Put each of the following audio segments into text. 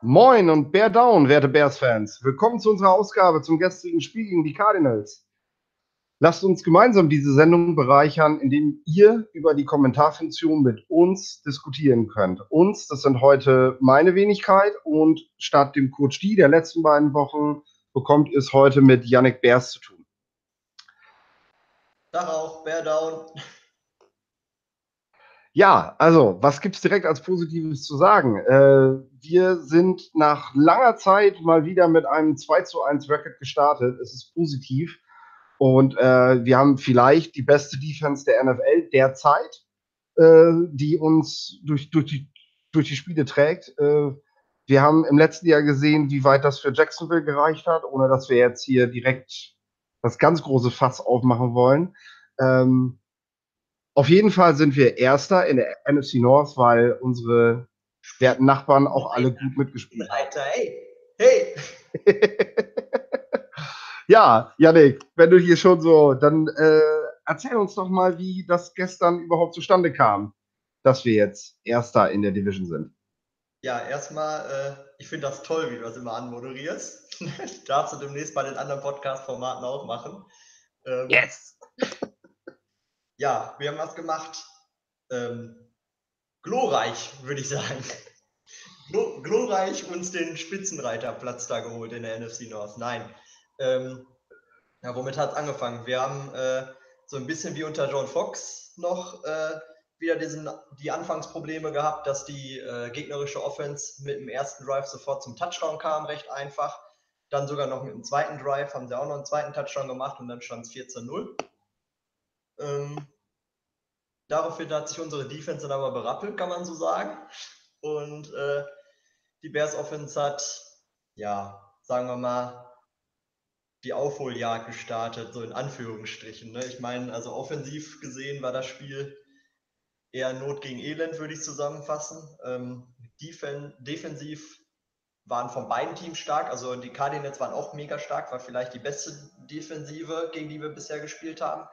Moin und Bear Down, werte Bears-Fans. Willkommen zu unserer Ausgabe zum gestrigen Spiel gegen die Cardinals. Lasst uns gemeinsam diese Sendung bereichern, indem ihr über die Kommentarfunktion mit uns diskutieren könnt. Uns, das sind heute meine Wenigkeit und statt dem Coach D der letzten beiden Wochen bekommt ihr es heute mit Yannick Bears zu tun. Darauf, Bear Down. Ja, also, was gibt es direkt als Positives zu sagen? Äh, wir sind nach langer Zeit mal wieder mit einem 2 zu 1 Record gestartet. Es ist positiv. Und äh, wir haben vielleicht die beste Defense der NFL derzeit, äh, die uns durch, durch, die, durch die Spiele trägt. Äh, wir haben im letzten Jahr gesehen, wie weit das für Jacksonville gereicht hat, ohne dass wir jetzt hier direkt das ganz große Fass aufmachen wollen. Ähm, auf jeden Fall sind wir Erster in der NFC North, weil unsere werten Nachbarn auch alle gut mitgespielt haben. Alter, hey, hey. ja, Janik, wenn du hier schon so, dann äh, erzähl uns doch mal, wie das gestern überhaupt zustande kam, dass wir jetzt Erster in der Division sind. Ja, erstmal, äh, ich finde das toll, wie du das immer anmoderierst. Darfst du demnächst bei den anderen Podcast-Formaten auch machen. Ähm, yes! Ja, wir haben was gemacht. Ähm, glorreich, würde ich sagen. Glo glorreich uns den Spitzenreiterplatz da geholt in der NFC North. Nein. Ähm, ja, womit hat es angefangen? Wir haben äh, so ein bisschen wie unter John Fox noch äh, wieder diesen, die Anfangsprobleme gehabt, dass die äh, gegnerische Offense mit dem ersten Drive sofort zum Touchdown kam, recht einfach. Dann sogar noch mit dem zweiten Drive haben sie auch noch einen zweiten Touchdown gemacht und dann stand es 14-0. Ähm, daraufhin hat sich unsere Defense dann aber berappelt, kann man so sagen. Und äh, die Bears Offense hat, ja, sagen wir mal, die Aufholjagd gestartet, so in Anführungsstrichen. Ne? Ich meine, also offensiv gesehen war das Spiel eher Not gegen Elend, würde ich zusammenfassen. Ähm, defen defensiv waren von beiden Teams stark. Also die Cardinals waren auch mega stark, war vielleicht die beste Defensive, gegen die wir bisher gespielt haben.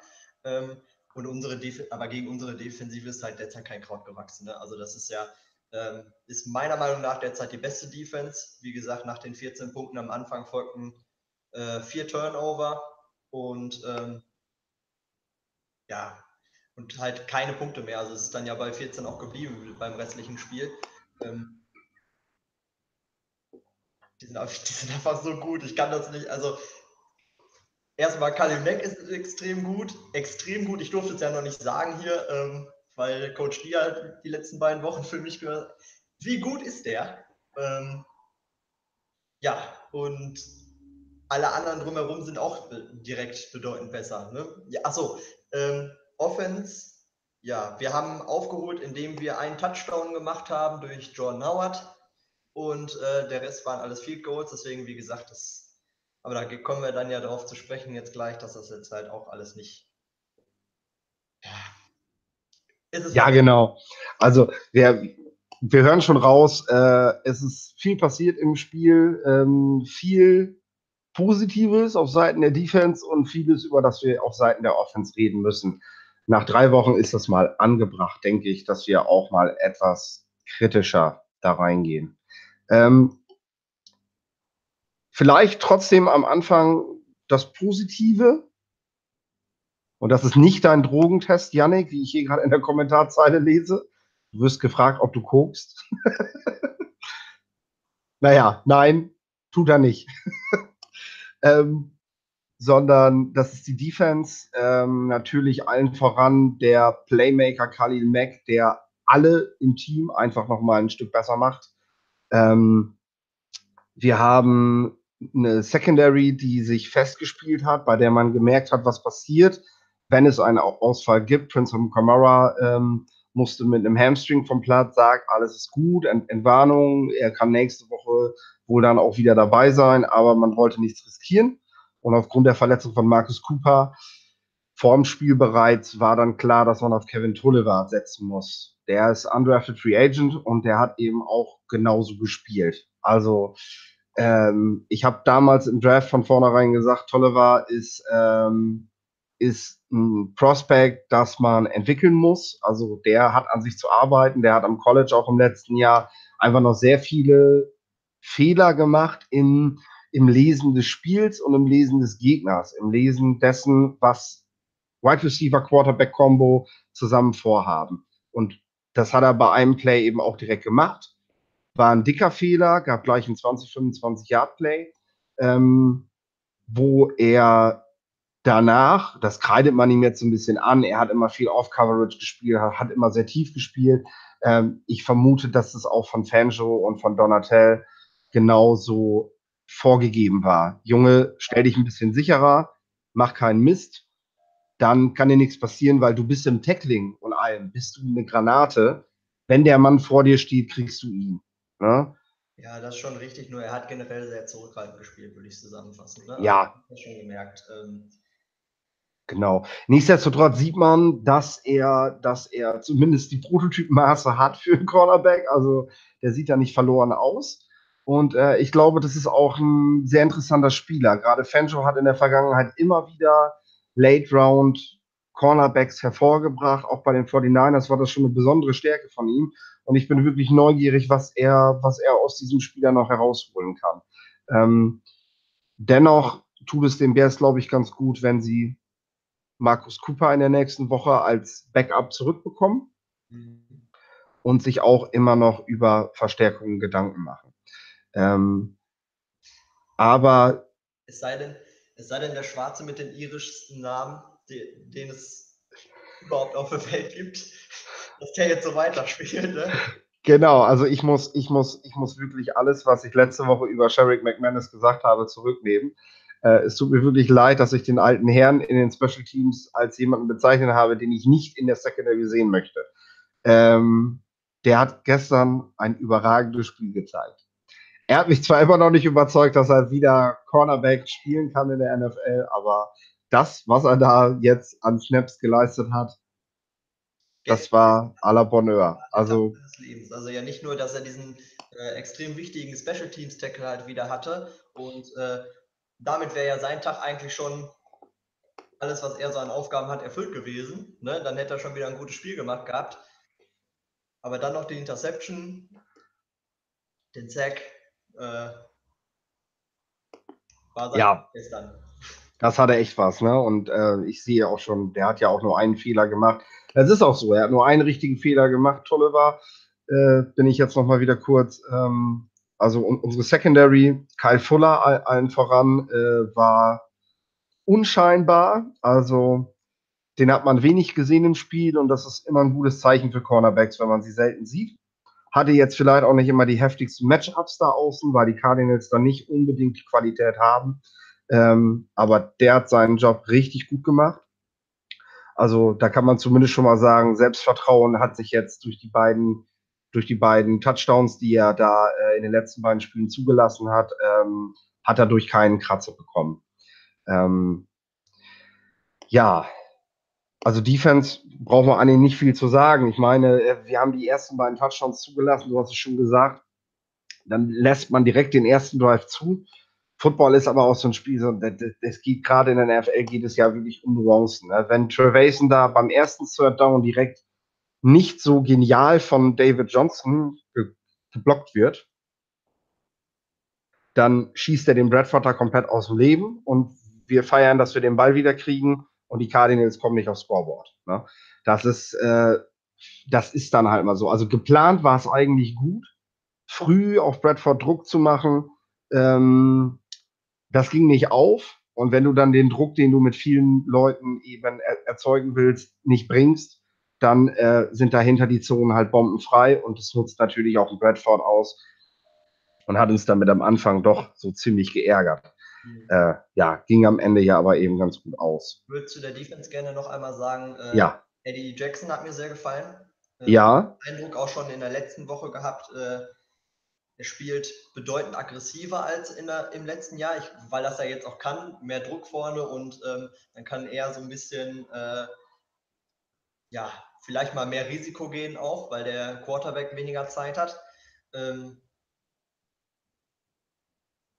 Ähm, und unsere Def aber gegen unsere Defensive ist halt derzeit kein Kraut gewachsen. Ne? Also das ist ja, ähm, ist meiner Meinung nach derzeit die beste Defense. Wie gesagt, nach den 14 Punkten am Anfang folgten äh, vier Turnover und ähm, ja, und halt keine Punkte mehr. Also es ist dann ja bei 14 auch geblieben beim restlichen Spiel. Ähm, die, sind, die sind einfach so gut. Ich kann das nicht, also erstmal Kalil Mack ist extrem gut, extrem gut. Ich durfte es ja noch nicht sagen hier, ähm, weil Coach D halt die letzten beiden Wochen für mich gehört. Wie gut ist der? Ähm, ja, und alle anderen drumherum sind auch direkt bedeutend besser. Ne? Ja, achso, ähm, Offense, ja, wir haben aufgeholt, indem wir einen Touchdown gemacht haben durch Jordan Howard und äh, der Rest waren alles Field Goals, deswegen, wie gesagt, das aber da kommen wir dann ja darauf zu sprechen jetzt gleich, dass das jetzt halt auch alles nicht. Ja, ja genau. Also wir, wir hören schon raus, äh, es ist viel passiert im Spiel, ähm, viel Positives auf Seiten der Defense und vieles, über das wir auf Seiten der Offense reden müssen. Nach drei Wochen ist das mal angebracht, denke ich, dass wir auch mal etwas kritischer da reingehen. Ähm, vielleicht trotzdem am Anfang das Positive. Und das ist nicht dein Drogentest, Yannick, wie ich hier gerade in der Kommentarzeile lese. Du wirst gefragt, ob du kokst. naja, nein, tut er nicht. ähm, sondern das ist die Defense. Ähm, natürlich allen voran der Playmaker Khalil Mack, der alle im Team einfach nochmal ein Stück besser macht. Ähm, wir haben eine Secondary, die sich festgespielt hat, bei der man gemerkt hat, was passiert, wenn es einen Ausfall gibt. Prince of Camara ähm, musste mit einem Hamstring vom Platz, sagt, alles ist gut, Ent Entwarnung, er kann nächste Woche wohl dann auch wieder dabei sein, aber man wollte nichts riskieren. Und aufgrund der Verletzung von Marcus Cooper vorm Spiel bereits war dann klar, dass man auf Kevin Tulliver setzen muss. Der ist undrafted Free Agent und der hat eben auch genauso gespielt. Also ähm, ich habe damals im Draft von vornherein gesagt, Tolliver ist, ähm, ist ein Prospect, das man entwickeln muss. Also der hat an sich zu arbeiten, der hat am College auch im letzten Jahr einfach noch sehr viele Fehler gemacht in, im Lesen des Spiels und im Lesen des Gegners, im Lesen dessen, was Wide Receiver Quarterback Combo zusammen vorhaben. Und das hat er bei einem Play eben auch direkt gemacht. War ein dicker Fehler, gab gleich ein 20, 25 Yard Play, ähm, wo er danach, das kreidet man ihm jetzt ein bisschen an, er hat immer viel Off-Coverage gespielt, hat immer sehr tief gespielt. Ähm, ich vermute, dass es auch von Fanjo und von Donatel genauso vorgegeben war. Junge, stell dich ein bisschen sicherer, mach keinen Mist, dann kann dir nichts passieren, weil du bist im Tackling und allem, bist du eine Granate. Wenn der Mann vor dir steht, kriegst du ihn. Ne? Ja, das ist schon richtig, nur er hat generell sehr zurückhaltend gespielt, würde ich zusammenfassen. Ne? Ja. Also, schon gemerkt. Ähm, Genau. Nichtsdestotrotz sieht man, dass er, dass er zumindest die Prototypmaße hat für einen Cornerback. Also der sieht ja nicht verloren aus. Und äh, ich glaube, das ist auch ein sehr interessanter Spieler. Gerade Fancho hat in der Vergangenheit immer wieder Late Round Cornerbacks hervorgebracht. Auch bei den 49ers war das schon eine besondere Stärke von ihm. Und ich bin wirklich neugierig, was er, was er aus diesem Spieler noch herausholen kann. Ähm, dennoch tut es den Bears, glaube ich, ganz gut, wenn sie Markus Cooper in der nächsten Woche als Backup zurückbekommen mhm. und sich auch immer noch über Verstärkungen Gedanken machen. Ähm, aber. Es sei, denn, es sei denn, der Schwarze mit den irischsten Namen, die, den es überhaupt auf der Welt gibt, dass der jetzt so weiterspielt. Ne? Genau, also ich muss, ich muss, ich muss wirklich alles, was ich letzte Woche über Sherrick McManus gesagt habe, zurücknehmen. Äh, es tut mir wirklich leid, dass ich den alten Herrn in den Special Teams als jemanden bezeichnet habe, den ich nicht in der Secondary sehen möchte. Ähm, der hat gestern ein überragendes Spiel gezeigt. Er hat mich zwar immer noch nicht überzeugt, dass er wieder Cornerback spielen kann in der NFL, aber das, was er da jetzt an Snaps geleistet hat, das war à la Bonheur. Also, also ja nicht nur, dass er diesen äh, extrem wichtigen Special Teams Tackle halt wieder hatte und äh, damit wäre ja sein Tag eigentlich schon alles, was er so an Aufgaben hat, erfüllt gewesen. Ne? Dann hätte er schon wieder ein gutes Spiel gemacht gehabt. Aber dann noch die Interception, den Sack, äh, war sein ja. gestern. Das hatte echt was, ne? Und äh, ich sehe auch schon, der hat ja auch nur einen Fehler gemacht. Es ist auch so, er hat nur einen richtigen Fehler gemacht. Tolle war, äh, bin ich jetzt noch mal wieder kurz. Ähm, also unsere Secondary, Kyle Fuller allen voran, äh, war unscheinbar. Also den hat man wenig gesehen im Spiel und das ist immer ein gutes Zeichen für Cornerbacks, wenn man sie selten sieht. Hatte jetzt vielleicht auch nicht immer die heftigsten Matchups da außen, weil die Cardinals dann nicht unbedingt die Qualität haben. Ähm, aber der hat seinen Job richtig gut gemacht. Also da kann man zumindest schon mal sagen, Selbstvertrauen hat sich jetzt durch die beiden durch die beiden Touchdowns, die er da äh, in den letzten beiden Spielen zugelassen hat, ähm, hat er durch keinen Kratzer bekommen. Ähm, ja, also Defense brauchen wir eigentlich nicht viel zu sagen. Ich meine, äh, wir haben die ersten beiden Touchdowns zugelassen, du hast es schon gesagt. Dann lässt man direkt den ersten Drive zu. Football ist aber auch so ein Spiel, so, das, geht gerade in der NFL geht es ja wirklich um Nuancen. Ne? Wenn Trevason da beim ersten Third Down direkt nicht so genial von David Johnson ge geblockt wird, dann schießt er den Bradforder komplett aus dem Leben und wir feiern, dass wir den Ball wieder kriegen und die Cardinals kommen nicht aufs Scoreboard. Ne? Das ist, äh, das ist dann halt mal so. Also geplant war es eigentlich gut, früh auf Bradford Druck zu machen. Ähm, das ging nicht auf. Und wenn du dann den Druck, den du mit vielen Leuten eben er erzeugen willst, nicht bringst, dann äh, sind dahinter die Zonen halt bombenfrei und das nutzt natürlich auch ein Bradford aus und hat uns damit am Anfang doch so ziemlich geärgert. Mhm. Äh, ja, ging am Ende ja aber eben ganz gut aus. Würdest du der Defense gerne noch einmal sagen, äh, ja. Eddie Jackson hat mir sehr gefallen. Äh, ja. Eindruck auch schon in der letzten Woche gehabt. Er spielt bedeutend aggressiver als in der, im letzten Jahr, ich, weil das er jetzt auch kann. Mehr Druck vorne und ähm, dann kann er so ein bisschen äh, ja, vielleicht mal mehr Risiko gehen auch, weil der Quarterback weniger Zeit hat. Ähm,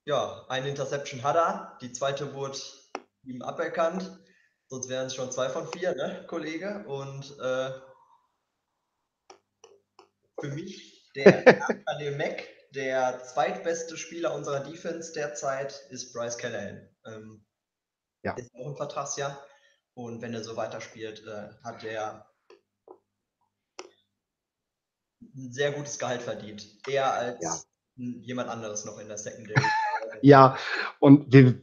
ja, eine Interception hat er, die zweite wurde ihm aberkannt, sonst wären es schon zwei von vier, ne, Kollege? Und äh, für mich, der Mack der zweitbeste Spieler unserer Defense derzeit ist Bryce Callahan. Ähm, ja. Ist auch ein Vertragsjahr. Und wenn er so weiterspielt, äh, hat er ein sehr gutes Gehalt verdient. Eher als ja. jemand anderes noch in der Secondary. ja, und wir,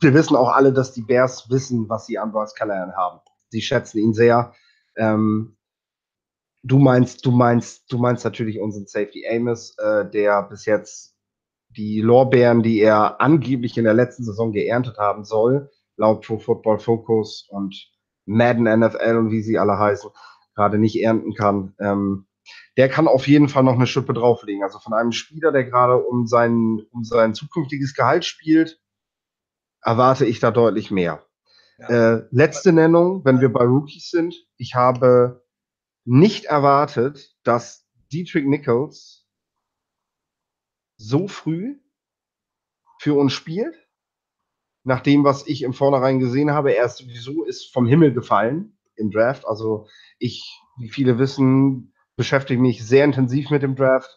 wir wissen auch alle, dass die Bears wissen, was sie an Bryce Callahan haben. Sie schätzen ihn sehr. Ähm, du meinst, du meinst, du meinst natürlich unseren Safety Amos, äh, der bis jetzt die Lorbeeren, die er angeblich in der letzten Saison geerntet haben soll, laut Pro Football Focus und Madden NFL und wie sie alle heißen, gerade nicht ernten kann. Ähm, der kann auf jeden Fall noch eine Schippe drauflegen. Also von einem Spieler, der gerade um sein, um sein zukünftiges Gehalt spielt, erwarte ich da deutlich mehr. Ja. Äh, letzte Nennung, wenn wir bei Rookies sind. Ich habe nicht erwartet, dass Dietrich Nichols so früh für uns spielt. Nach dem, was ich im Vornherein gesehen habe, er ist sowieso ist vom Himmel gefallen im Draft. Also ich, wie viele wissen, beschäftige mich sehr intensiv mit dem Draft.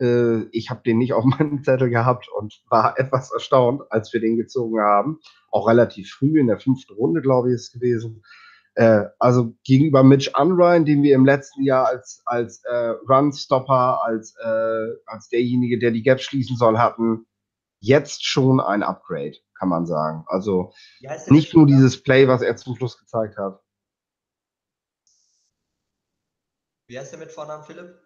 Äh, ich habe den nicht auf meinem Zettel gehabt und war etwas erstaunt, als wir den gezogen haben. Auch relativ früh in der fünften Runde, glaube ich, ist es gewesen. Äh, also gegenüber Mitch Unrein, den wir im letzten Jahr als, als äh, Run-Stopper, als, äh, als derjenige, der die Gap schließen soll, hatten, jetzt schon ein Upgrade, kann man sagen. Also nicht nur dieses Play, was er zum Schluss gezeigt hat. Wie heißt der mit Vornamen, Philipp?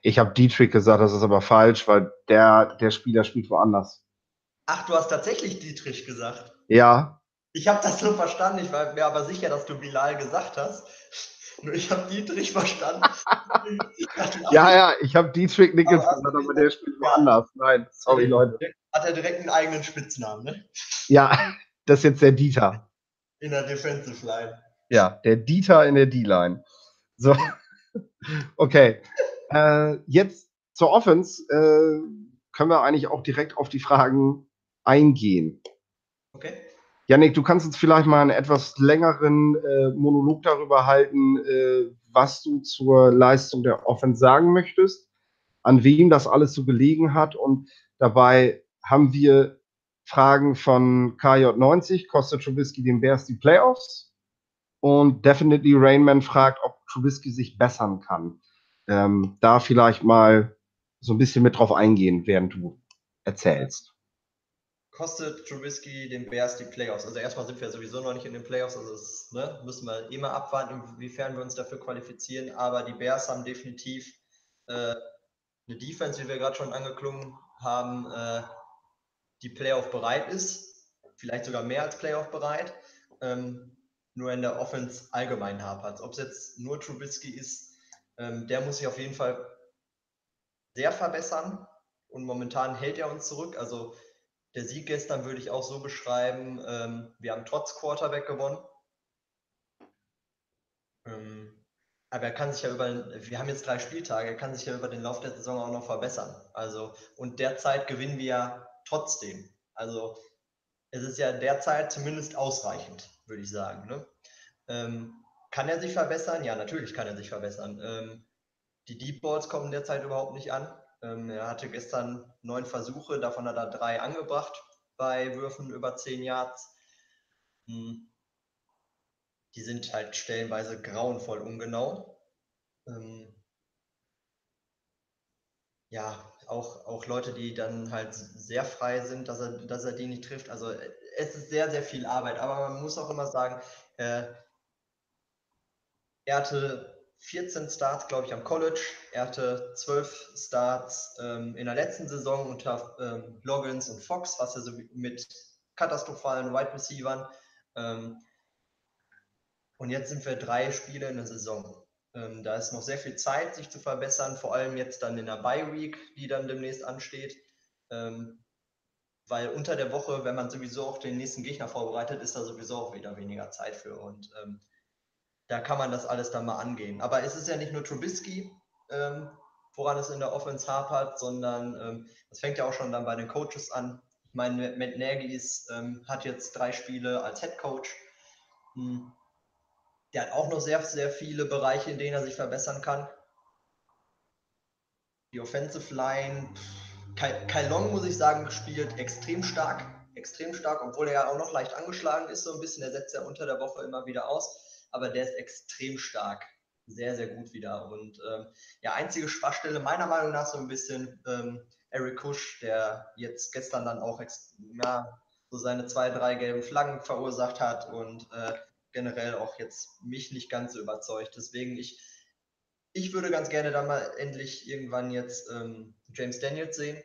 Ich habe Dietrich gesagt, das ist aber falsch, weil der, der Spieler spielt woanders. Ach, du hast tatsächlich Dietrich gesagt. Ja. Ich habe das so verstanden, ich war mir aber sicher, dass du Bilal gesagt hast. Nur ich habe Dietrich verstanden. ja, ja, ich habe Dietrich Nichols gesagt, aber der spielt woanders. Nein, sorry, Leute. Hat er direkt einen eigenen Spitznamen, ne? Ja, das ist jetzt der Dieter. In der Defensive Line. Ja, der Dieter in der D-Line. So. Okay. Äh, jetzt zur Offense äh, können wir eigentlich auch direkt auf die Fragen eingehen. Okay. Janik, du kannst uns vielleicht mal einen etwas längeren äh, Monolog darüber halten, äh, was du zur Leistung der Offense sagen möchtest, an wem das alles so gelegen hat. Und dabei haben wir Fragen von KJ90, kostet Trubisky den Bears die Playoffs? Und Definitely Rainman fragt, ob Trubisky sich bessern kann. Ähm, da vielleicht mal so ein bisschen mit drauf eingehen, während du erzählst. Kostet Trubisky den Bears die Playoffs? Also erstmal sind wir sowieso noch nicht in den Playoffs, also das ne, müssen wir immer abwarten, inwiefern wir uns dafür qualifizieren. Aber die Bears haben definitiv äh, eine Defense, wie wir gerade schon angeklungen haben, äh, die Playoff bereit ist, vielleicht sogar mehr als Playoff bereit. Ähm, nur in der Offense allgemein hapert. Ob es jetzt nur Trubisky ist, ähm, der muss sich auf jeden Fall sehr verbessern und momentan hält er uns zurück. Also der Sieg gestern würde ich auch so beschreiben, ähm, wir haben trotz Quarterback gewonnen. Ähm, aber er kann sich ja über, wir haben jetzt drei Spieltage, er kann sich ja über den Lauf der Saison auch noch verbessern. Also, und derzeit gewinnen wir ja trotzdem. Also, es ist ja derzeit zumindest ausreichend würde ich sagen. Ne? Ähm, kann er sich verbessern? Ja, natürlich kann er sich verbessern. Ähm, die Deep Balls kommen derzeit überhaupt nicht an. Ähm, er hatte gestern neun Versuche, davon hat er drei angebracht bei Würfen über zehn Yards. Hm. Die sind halt stellenweise grauenvoll ungenau. Ähm, ja, auch, auch Leute, die dann halt sehr frei sind, dass er, dass er die nicht trifft. Also es ist sehr, sehr viel Arbeit. Aber man muss auch immer sagen, äh, er hatte 14 Starts, glaube ich, am College. Er hatte 12 Starts ähm, in der letzten Saison unter ähm, Loggins und Fox, was er so mit katastrophalen Wide Receivern. Ähm, und jetzt sind wir drei Spiele in der Saison. Ähm, da ist noch sehr viel Zeit, sich zu verbessern, vor allem jetzt dann in der Bye Week, die dann demnächst ansteht. Ähm, weil unter der Woche, wenn man sowieso auch den nächsten Gegner vorbereitet, ist da sowieso auch wieder weniger Zeit für. Und ähm, da kann man das alles dann mal angehen. Aber es ist ja nicht nur Trubisky, ähm, woran es in der Offense hapert, sondern ähm, das fängt ja auch schon dann bei den Coaches an. Ich meine, Matt Nagy ist, ähm, hat jetzt drei Spiele als Head Coach. Hm. Der hat auch noch sehr, sehr viele Bereiche, in denen er sich verbessern kann. die Offensive Line, Kai, Kai Long, muss ich sagen, spielt extrem stark. Extrem stark, obwohl er ja auch noch leicht angeschlagen ist, so ein bisschen. Er setzt ja unter der Woche immer wieder aus. Aber der ist extrem stark. Sehr, sehr gut wieder. Und ähm, ja, einzige Schwachstelle meiner Meinung nach so ein bisschen ähm, Eric Kusch, der jetzt gestern dann auch ja, so seine zwei, drei gelben Flaggen verursacht hat und äh, generell auch jetzt mich nicht ganz so überzeugt. Deswegen, ich, ich würde ganz gerne dann mal endlich irgendwann jetzt ähm, James Daniels sehen.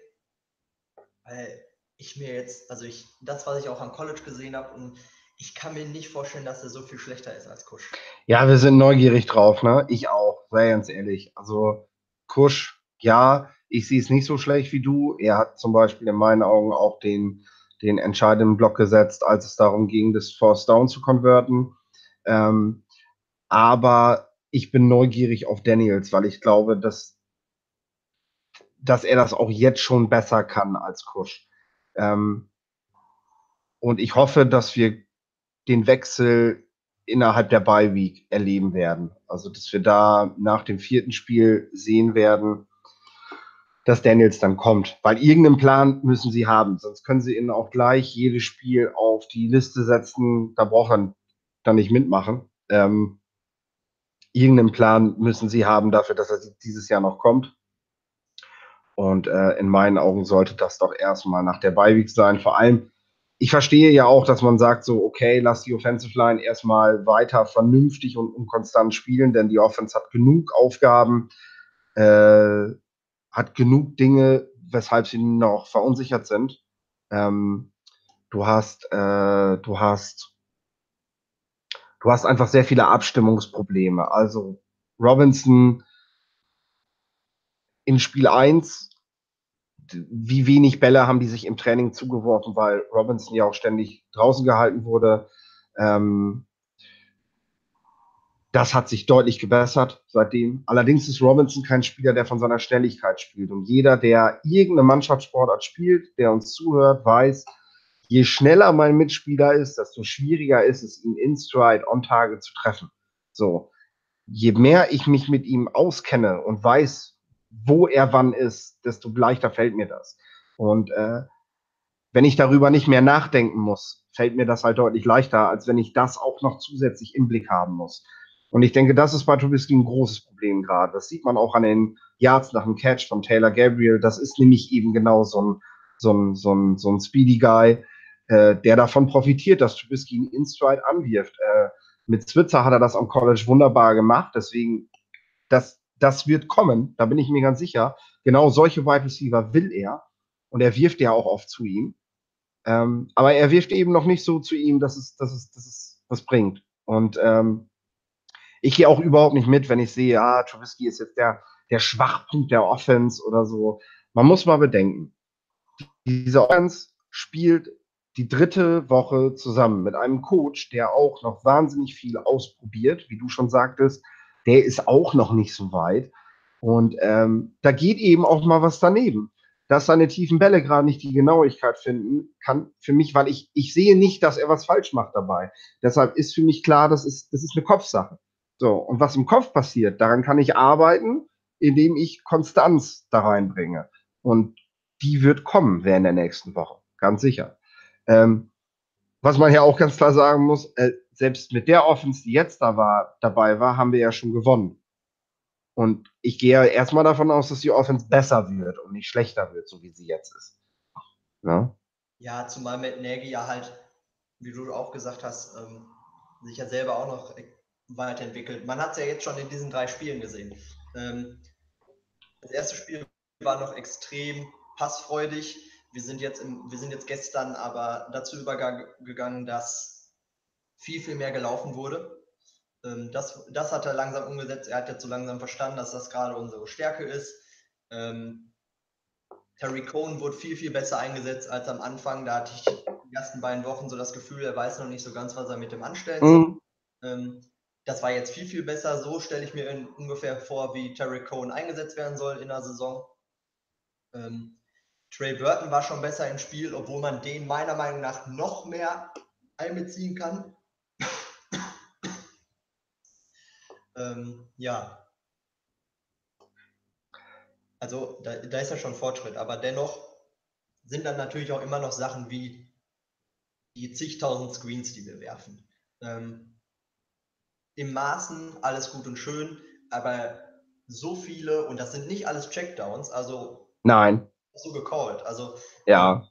Weil ich mir jetzt, also ich, das, was ich auch am College gesehen habe, und ich kann mir nicht vorstellen, dass er so viel schlechter ist als Kusch. Ja, wir sind neugierig drauf, ne? Ich auch, sei ganz ehrlich. Also Kusch, ja, ich sehe es nicht so schlecht wie du. Er hat zum Beispiel in meinen Augen auch den, den entscheidenden Block gesetzt, als es darum ging, das Force Down zu konverten. Ähm, aber ich bin neugierig auf Daniels, weil ich glaube, dass, dass er das auch jetzt schon besser kann als Kusch. Ähm, und ich hoffe, dass wir den Wechsel innerhalb der Bye Week erleben werden. Also, dass wir da nach dem vierten Spiel sehen werden, dass Daniels dann kommt. Weil irgendeinen Plan müssen sie haben. Sonst können sie ihnen auch gleich jedes Spiel auf die Liste setzen. Da braucht man dann nicht mitmachen. Ähm, irgendeinen Plan müssen sie haben dafür, dass er dieses Jahr noch kommt. Und äh, in meinen Augen sollte das doch erstmal nach der Beiweek sein. Vor allem, ich verstehe ja auch, dass man sagt so, okay, lass die Offensive Line erstmal weiter vernünftig und, und konstant spielen, denn die Offense hat genug Aufgaben. Äh, hat genug Dinge, weshalb sie noch verunsichert sind. Ähm, du hast, äh, du hast, du hast einfach sehr viele Abstimmungsprobleme. Also Robinson in Spiel 1, wie wenig Bälle haben die sich im Training zugeworfen, weil Robinson ja auch ständig draußen gehalten wurde. Ähm, das hat sich deutlich gebessert seitdem. Allerdings ist Robinson kein Spieler, der von seiner Schnelligkeit spielt. Und jeder, der irgendeine Mannschaftssportart spielt, der uns zuhört, weiß, je schneller mein Mitspieler ist, desto schwieriger ist es, ihn in Stride on Target zu treffen. So. Je mehr ich mich mit ihm auskenne und weiß, wo er wann ist, desto leichter fällt mir das. Und äh, wenn ich darüber nicht mehr nachdenken muss, fällt mir das halt deutlich leichter, als wenn ich das auch noch zusätzlich im Blick haben muss. Und ich denke, das ist bei Trubisky ein großes Problem gerade. Das sieht man auch an den Yards nach dem Catch von Taylor Gabriel. Das ist nämlich eben genau so ein, so ein, so ein, so ein Speedy Guy, äh, der davon profitiert, dass Trubisky ihn in Stride anwirft. Äh, mit Switzer hat er das am College wunderbar gemacht. Deswegen, das, das wird kommen. Da bin ich mir ganz sicher. Genau solche Wide Receiver will er. Und er wirft ja auch oft zu ihm. Ähm, aber er wirft eben noch nicht so zu ihm, dass es, dass es, dass es was bringt. Und ähm, ich gehe auch überhaupt nicht mit, wenn ich sehe, ah, Trubisky ist jetzt der, der Schwachpunkt der Offense oder so. Man muss mal bedenken, diese Offense spielt die dritte Woche zusammen mit einem Coach, der auch noch wahnsinnig viel ausprobiert, wie du schon sagtest. Der ist auch noch nicht so weit. Und ähm, da geht eben auch mal was daneben. Dass seine tiefen Bälle gerade nicht die Genauigkeit finden, kann für mich, weil ich, ich sehe nicht, dass er was falsch macht dabei. Deshalb ist für mich klar, das ist, das ist eine Kopfsache. So, und was im Kopf passiert, daran kann ich arbeiten, indem ich Konstanz da reinbringe. Und die wird kommen während der nächsten Woche, ganz sicher. Ähm, was man ja auch ganz klar sagen muss, äh, selbst mit der Offense, die jetzt da war, dabei war, haben wir ja schon gewonnen. Und ich gehe ja erstmal davon aus, dass die Offense besser wird und nicht schlechter wird, so wie sie jetzt ist. Ja, ja zumal mit Nagy ja halt, wie du auch gesagt hast, ähm, sich ja selber auch noch weiterentwickelt. Man hat es ja jetzt schon in diesen drei Spielen gesehen. Ähm, das erste Spiel war noch extrem passfreudig. Wir sind jetzt, im, wir sind jetzt gestern aber dazu übergegangen, dass viel, viel mehr gelaufen wurde. Ähm, das, das hat er langsam umgesetzt. Er hat jetzt so langsam verstanden, dass das gerade unsere Stärke ist. Ähm, Terry Cohn wurde viel, viel besser eingesetzt als am Anfang. Da hatte ich die ersten beiden Wochen so das Gefühl, er weiß noch nicht so ganz, was er mit dem anstellen soll. Mhm. Ähm, das war jetzt viel, viel besser. So stelle ich mir ungefähr vor, wie Terry Cohen eingesetzt werden soll in der Saison. Ähm, Trey Burton war schon besser im Spiel, obwohl man den meiner Meinung nach noch mehr einbeziehen kann. Ähm, ja. Also da, da ist ja schon Fortschritt, aber dennoch sind dann natürlich auch immer noch Sachen wie die zigtausend Screens, die wir werfen. Ähm, Im Maßen alles gut und schön, aber so viele, und das sind nicht alles Checkdowns, also Nein. so gecallt. Also Ja.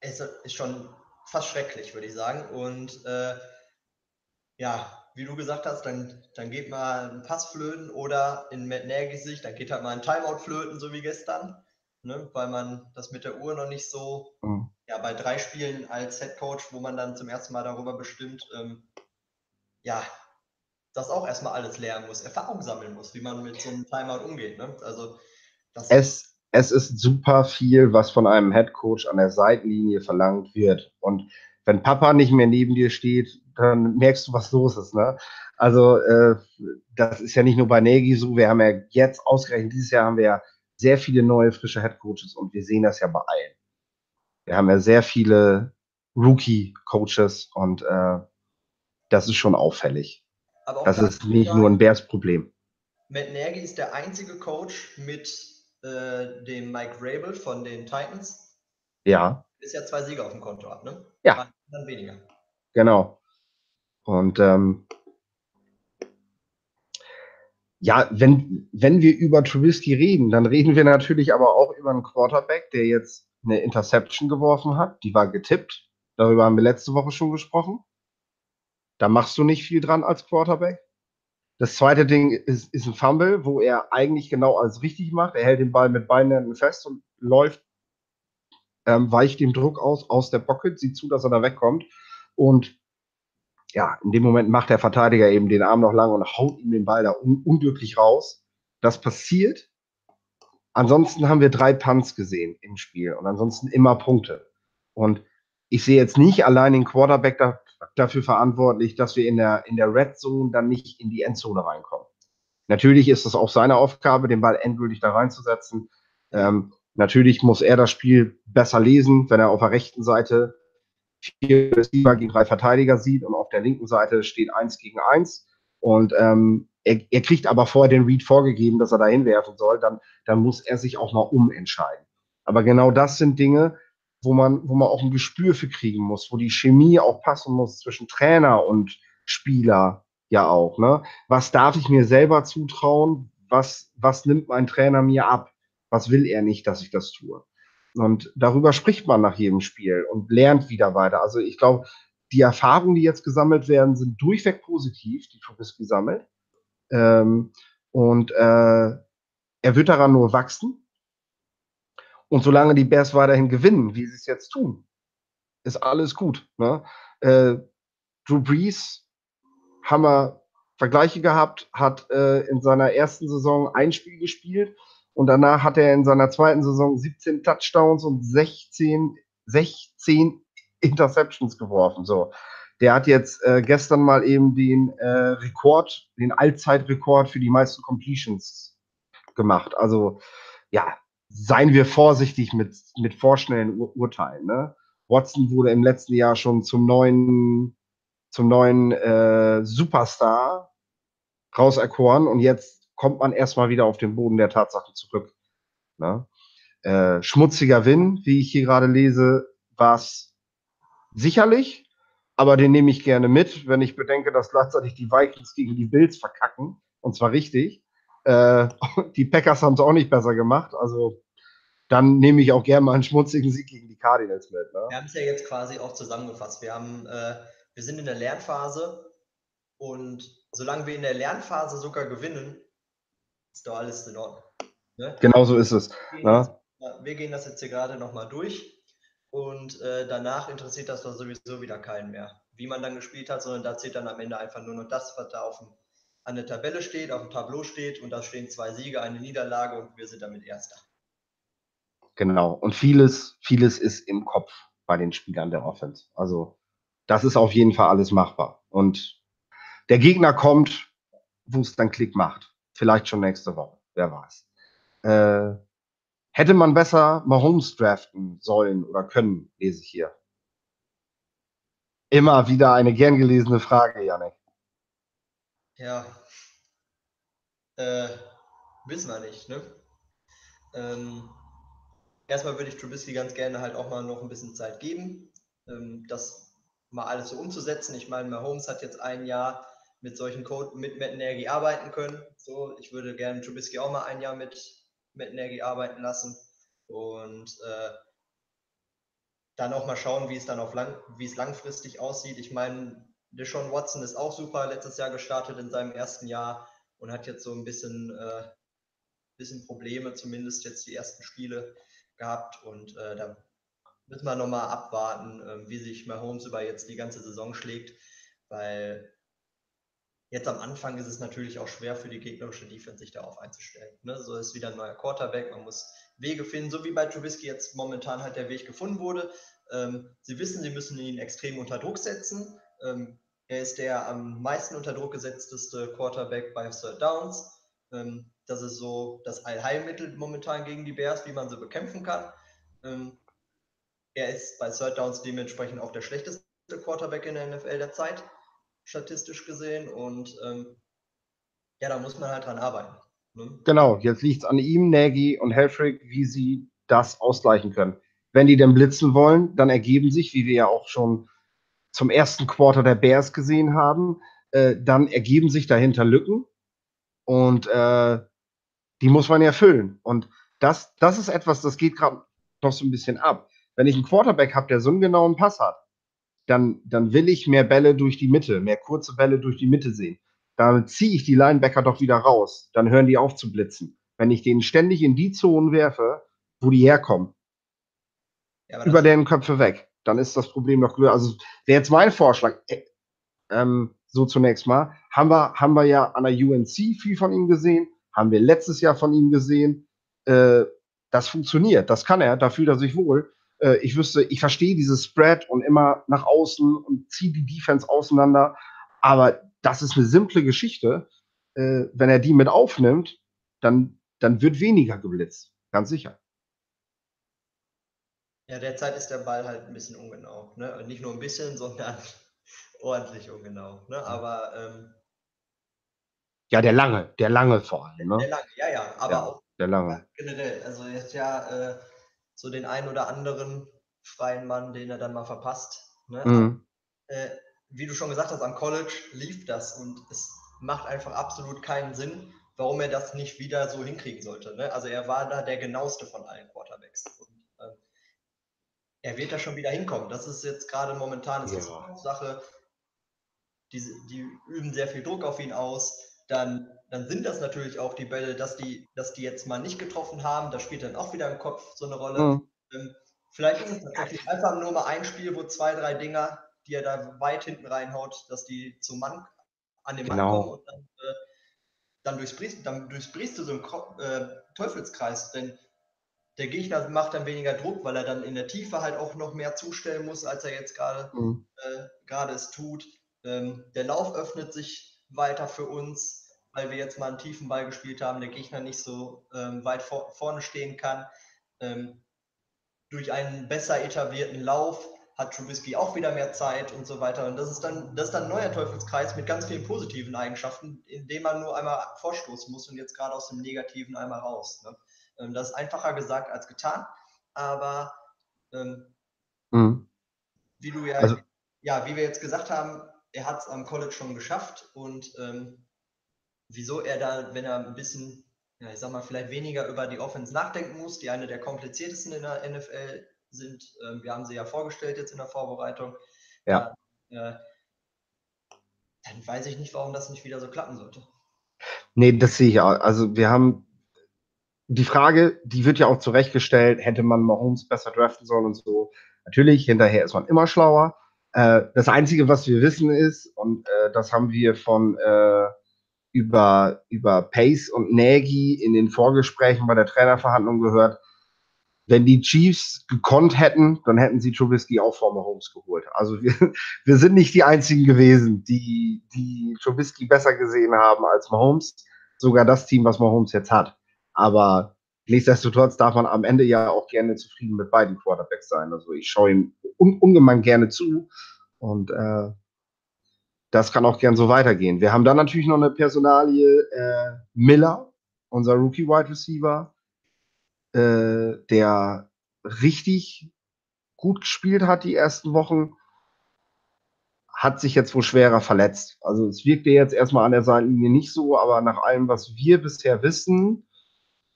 es ist schon fast schrecklich, würde ich sagen. Und äh, ja, wie du gesagt hast, dann, dann geht mal ein Pass flöten oder in Matt Nagy's Sicht, dann geht halt mal ein Timeout flöten, so wie gestern, ne? weil man das mit der Uhr noch nicht so, Mhm. ja, bei drei Spielen als Head Coach, wo man dann zum ersten Mal darüber bestimmt, ähm, ja, das auch erstmal alles lernen muss, Erfahrung sammeln muss, wie man mit so einem Timeout umgeht. Ne? Also das Es, es ist super viel, was von einem Head Coach an der Seitenlinie verlangt wird. Und wenn Papa nicht mehr neben dir steht, dann merkst du, was los ist. Ne? Also äh, das ist ja nicht nur bei Nagy so. Wir haben ja jetzt ausgerechnet, dieses Jahr haben wir ja sehr viele neue, frische Head Coaches und wir sehen das ja bei allen. Wir haben ja sehr viele Rookie-Coaches und äh, das ist schon auffällig. Das da ist nicht nur ein Bears-Problem. Matt Nagy ist der einzige Coach mit äh, dem Mike Rabel von den Titans. Ja, Ist ja zwei Siege auf dem Konto ab, ne? Ja. Dann weniger. genau. Und ähm, ja, wenn, wenn wir über Trubisky reden, dann reden wir natürlich aber auch über einen Quarterback, der jetzt eine Interception geworfen hat. Die war getippt. Darüber haben wir letzte Woche schon gesprochen. Da machst du nicht viel dran als Quarterback. Das zweite Ding ist, ist ein Fumble, wo er eigentlich genau alles richtig macht. Er hält den Ball mit Beinen fest und läuft, ähm, weicht dem Druck aus, aus der Pocket, sieht zu, dass er da wegkommt. Und ja, in dem Moment macht der Verteidiger eben den Arm noch lang und haut ihm den Ball da un unglücklich raus. Das passiert. Ansonsten haben wir drei Punts gesehen im Spiel und ansonsten immer Punkte. Und ich sehe jetzt nicht allein den Quarterback da, dafür verantwortlich, dass wir in der, in der Red Zone dann nicht in die Endzone reinkommen. Natürlich ist es auch seine Aufgabe, den Ball endgültig da reinzusetzen. Ähm, natürlich muss er das Spiel besser lesen, wenn er auf der rechten Seite vier Receiver gegen drei Verteidiger sieht und auf der linken Seite steht eins gegen eins. Und ähm, er, er kriegt aber vorher den Read vorgegeben, dass er da hinwerfen soll, dann, dann muss er sich auch mal umentscheiden. Aber genau das sind Dinge, wo man, wo man auch ein Gespür für kriegen muss, wo die Chemie auch passen muss zwischen Trainer und Spieler ja auch. Ne? Was darf ich mir selber zutrauen? Was, was nimmt mein Trainer mir ab? Was will er nicht, dass ich das tue? Und darüber spricht man nach jedem Spiel und lernt wieder weiter. Also ich glaube, die Erfahrungen, die jetzt gesammelt werden, sind durchweg positiv, die Trubisky sammelt. Ähm, und äh, er wird daran nur wachsen. Und solange die Bears weiterhin gewinnen, wie sie es jetzt tun, ist alles gut. Ne? Äh, Drew Brees haben wir Vergleiche gehabt, hat äh, in seiner ersten Saison ein Spiel gespielt und danach hat er in seiner zweiten Saison 17 Touchdowns und 16, 16 Interceptions geworfen. So. Der hat jetzt äh, gestern mal eben den äh, Rekord, den Allzeitrekord für die meisten Completions gemacht. Also ja, seien wir vorsichtig mit, mit vorschnellen Ur Urteilen. Ne? Watson wurde im letzten Jahr schon zum neuen, zum neuen äh, Superstar rauserkoren und jetzt kommt man erstmal wieder auf den Boden der Tatsachen zurück. Ne? Äh, schmutziger Win, wie ich hier gerade lese, war es sicherlich, aber den nehme ich gerne mit, wenn ich bedenke, dass gleichzeitig die Vikings gegen die Bills verkacken, und zwar richtig. Äh, die Packers haben es auch nicht besser gemacht, also dann nehme ich auch gerne mal einen schmutzigen Sieg gegen die Cardinals mit. Ne? Wir haben es ja jetzt quasi auch zusammengefasst. Wir, haben, äh, wir sind in der Lernphase und solange wir in der Lernphase sogar gewinnen, ist doch alles in Ordnung. Ne? Genau so ist es. Wir, gehen Ne? das, wir gehen das jetzt hier gerade nochmal durch und äh, danach interessiert das doch sowieso wieder keinen mehr, wie man dann gespielt hat, sondern da zählt dann am Ende einfach nur noch das, was da auf dem, an der Tabelle steht, auf dem Tableau steht und da stehen zwei Siege, eine Niederlage und wir sind damit Erster. Genau. Und vieles, vieles ist im Kopf bei den Spielern der Offense. Also das ist auf jeden Fall alles machbar. Und der Gegner kommt, wo es dann Klick macht. Vielleicht schon nächste Woche. Wer weiß. Äh, hätte man besser Mahomes draften sollen oder können, lese ich hier. Immer wieder eine gern gelesene Frage, Janek. Ja. Äh, wissen wir nicht, ne? Ähm, erstmal würde ich Trubisky ganz gerne halt auch mal noch ein bisschen Zeit geben, ähm, das mal alles so umzusetzen. Ich meine, Mahomes hat jetzt ein Jahr mit solchen Code mit Matt Nagy arbeiten können. So, ich würde gerne Trubisky auch mal ein Jahr mit Matt Nagy arbeiten lassen und äh, dann auch mal schauen, wie es dann auf lang, wie es langfristig aussieht. Ich meine, Deshaun Watson ist auch super letztes Jahr gestartet in seinem ersten Jahr und hat jetzt so ein bisschen, äh, bisschen Probleme, zumindest jetzt die ersten Spiele gehabt. Und äh, da müssen wir nochmal abwarten, äh, wie sich Mahomes über jetzt die ganze Saison schlägt, weil jetzt am Anfang ist es natürlich auch schwer für die gegnerische Defense, sich darauf einzustellen. Ne? So ist wieder ein neuer Quarterback, man muss Wege finden, so wie bei Trubisky jetzt momentan halt der Weg gefunden wurde. Ähm, sie wissen, sie müssen ihn extrem unter Druck setzen. Ähm, er ist der am meisten unter Druck gesetzteste Quarterback bei Third Downs. Ähm, das ist so das Allheilmittel momentan gegen die Bears, wie man sie bekämpfen kann. Ähm, er ist bei Third Downs dementsprechend auch der schlechteste Quarterback in der NFL der Zeit, statistisch gesehen. Und ähm, ja, da muss man halt dran arbeiten. Ne? Genau, jetzt liegt es an ihm, Nagy und Helfrich, wie sie das ausgleichen können. Wenn die denn blitzen wollen, dann ergeben sich, wie wir ja auch schon zum ersten Quarter der Bears gesehen haben, äh, dann ergeben sich dahinter Lücken und äh, die muss man ja füllen. Und das, das ist etwas, das geht gerade noch so ein bisschen ab. Wenn ich einen Quarterback habe, der so einen genauen Pass hat, dann, dann will ich mehr Bälle durch die Mitte, mehr kurze Bälle durch die Mitte sehen. Dann ziehe ich die Linebacker doch wieder raus. Dann hören die auf zu blitzen. Wenn ich denen ständig in die Zonen werfe, wo die herkommen, ja, über deren Köpfe weg dann ist das Problem noch größer. Also wäre jetzt mein Vorschlag, äh, ähm, so zunächst mal, haben wir, haben wir ja an der UNC viel von ihm gesehen, haben wir letztes Jahr von ihm gesehen. Äh, das funktioniert, das kann er, da fühlt er sich wohl. Äh, ich wüsste, ich verstehe dieses Spread und immer nach außen und ziehe die Defense auseinander, aber das ist eine simple Geschichte. Äh, wenn er die mit aufnimmt, dann, dann wird weniger geblitzt, ganz sicher. Ja, derzeit ist der Ball halt ein bisschen ungenau. Ne? Nicht nur ein bisschen, sondern ordentlich ungenau. Ne? Aber ähm, ja, der lange, der lange vor allem. Ne? Der lange, ja, ja, aber ja, auch der lange. generell. Also jetzt ja äh, so den einen oder anderen freien Mann, den er dann mal verpasst. Ne? Mhm. Äh, wie du schon gesagt hast, am College lief das und es macht einfach absolut keinen Sinn, warum er das nicht wieder so hinkriegen sollte. Ne? Also er war da der genaueste von allen Quarterbacks. Und er wird da schon wieder hinkommen. Das ist jetzt gerade momentan eine ja. Sache. Die, die üben sehr viel Druck auf ihn aus. Dann, dann sind das natürlich auch die Bälle, dass die, dass die jetzt mal nicht getroffen haben. Da spielt dann auch wieder im Kopf so eine Rolle. Mhm. Ähm, vielleicht ist es tatsächlich einfach nur mal ein Spiel, wo zwei, drei Dinger, die er da weit hinten reinhaut, dass die zum Mann an den Mann genau. kommen und dann, äh, dann durchsprichst, dann durchsprichst du so einen äh, Teufelskreis. Denn der Gegner macht dann weniger Druck, weil er dann in der Tiefe halt auch noch mehr zustellen muss, als er jetzt gerade mhm. äh, es tut. Ähm, der Lauf öffnet sich weiter für uns, weil wir jetzt mal einen tiefen Ball gespielt haben, der Gegner nicht so ähm, weit vor, vorne stehen kann. Ähm, durch einen besser etablierten Lauf hat Trubisky auch wieder mehr Zeit und so weiter. Und das ist dann, das ist dann ein neuer Teufelskreis mit ganz vielen positiven Eigenschaften, in dem man nur einmal vorstoßen muss und jetzt gerade aus dem Negativen einmal raus. Ne? Ähm, das ist einfacher gesagt als getan, aber ähm, mhm. wie du ja, also, ja, wie wir jetzt gesagt haben, er hat es am College schon geschafft und ähm, wieso er da, wenn er ein bisschen, ja, ich sag mal, vielleicht weniger über die Offense nachdenken muss, die eine der kompliziertesten in der NFL sind. Ähm, wir haben sie ja vorgestellt jetzt in der Vorbereitung. Ja. Dann, äh, dann weiß ich nicht, warum das nicht wieder so klappen sollte. Nee, das sehe ich auch. Also wir haben die Frage, die wird ja auch zurechtgestellt, hätte man Mahomes besser draften sollen und so. Natürlich, hinterher ist man immer schlauer. Äh, das Einzige, was wir wissen ist, und äh, das haben wir von äh, über, über Pace und Nagy in den Vorgesprächen bei der Trainerverhandlung gehört, wenn die Chiefs gekonnt hätten, dann hätten sie Trubisky auch vor Mahomes geholt. Also wir, wir sind nicht die einzigen gewesen, die, die Trubisky besser gesehen haben als Mahomes. Sogar das Team, was Mahomes jetzt hat. Aber nichtsdestotrotz darf man am Ende ja auch gerne zufrieden mit beiden Quarterbacks sein. Also ich schaue ihm un ungemein gerne zu und äh, das kann auch gern so weitergehen. Wir haben dann natürlich noch eine Personalie äh, Miller, unser Rookie Wide Receiver, äh, der richtig gut gespielt hat die ersten Wochen, hat sich jetzt wohl schwerer verletzt. Also es wirkte jetzt erstmal an der Seitenlinie nicht so, aber nach allem, was wir bisher wissen,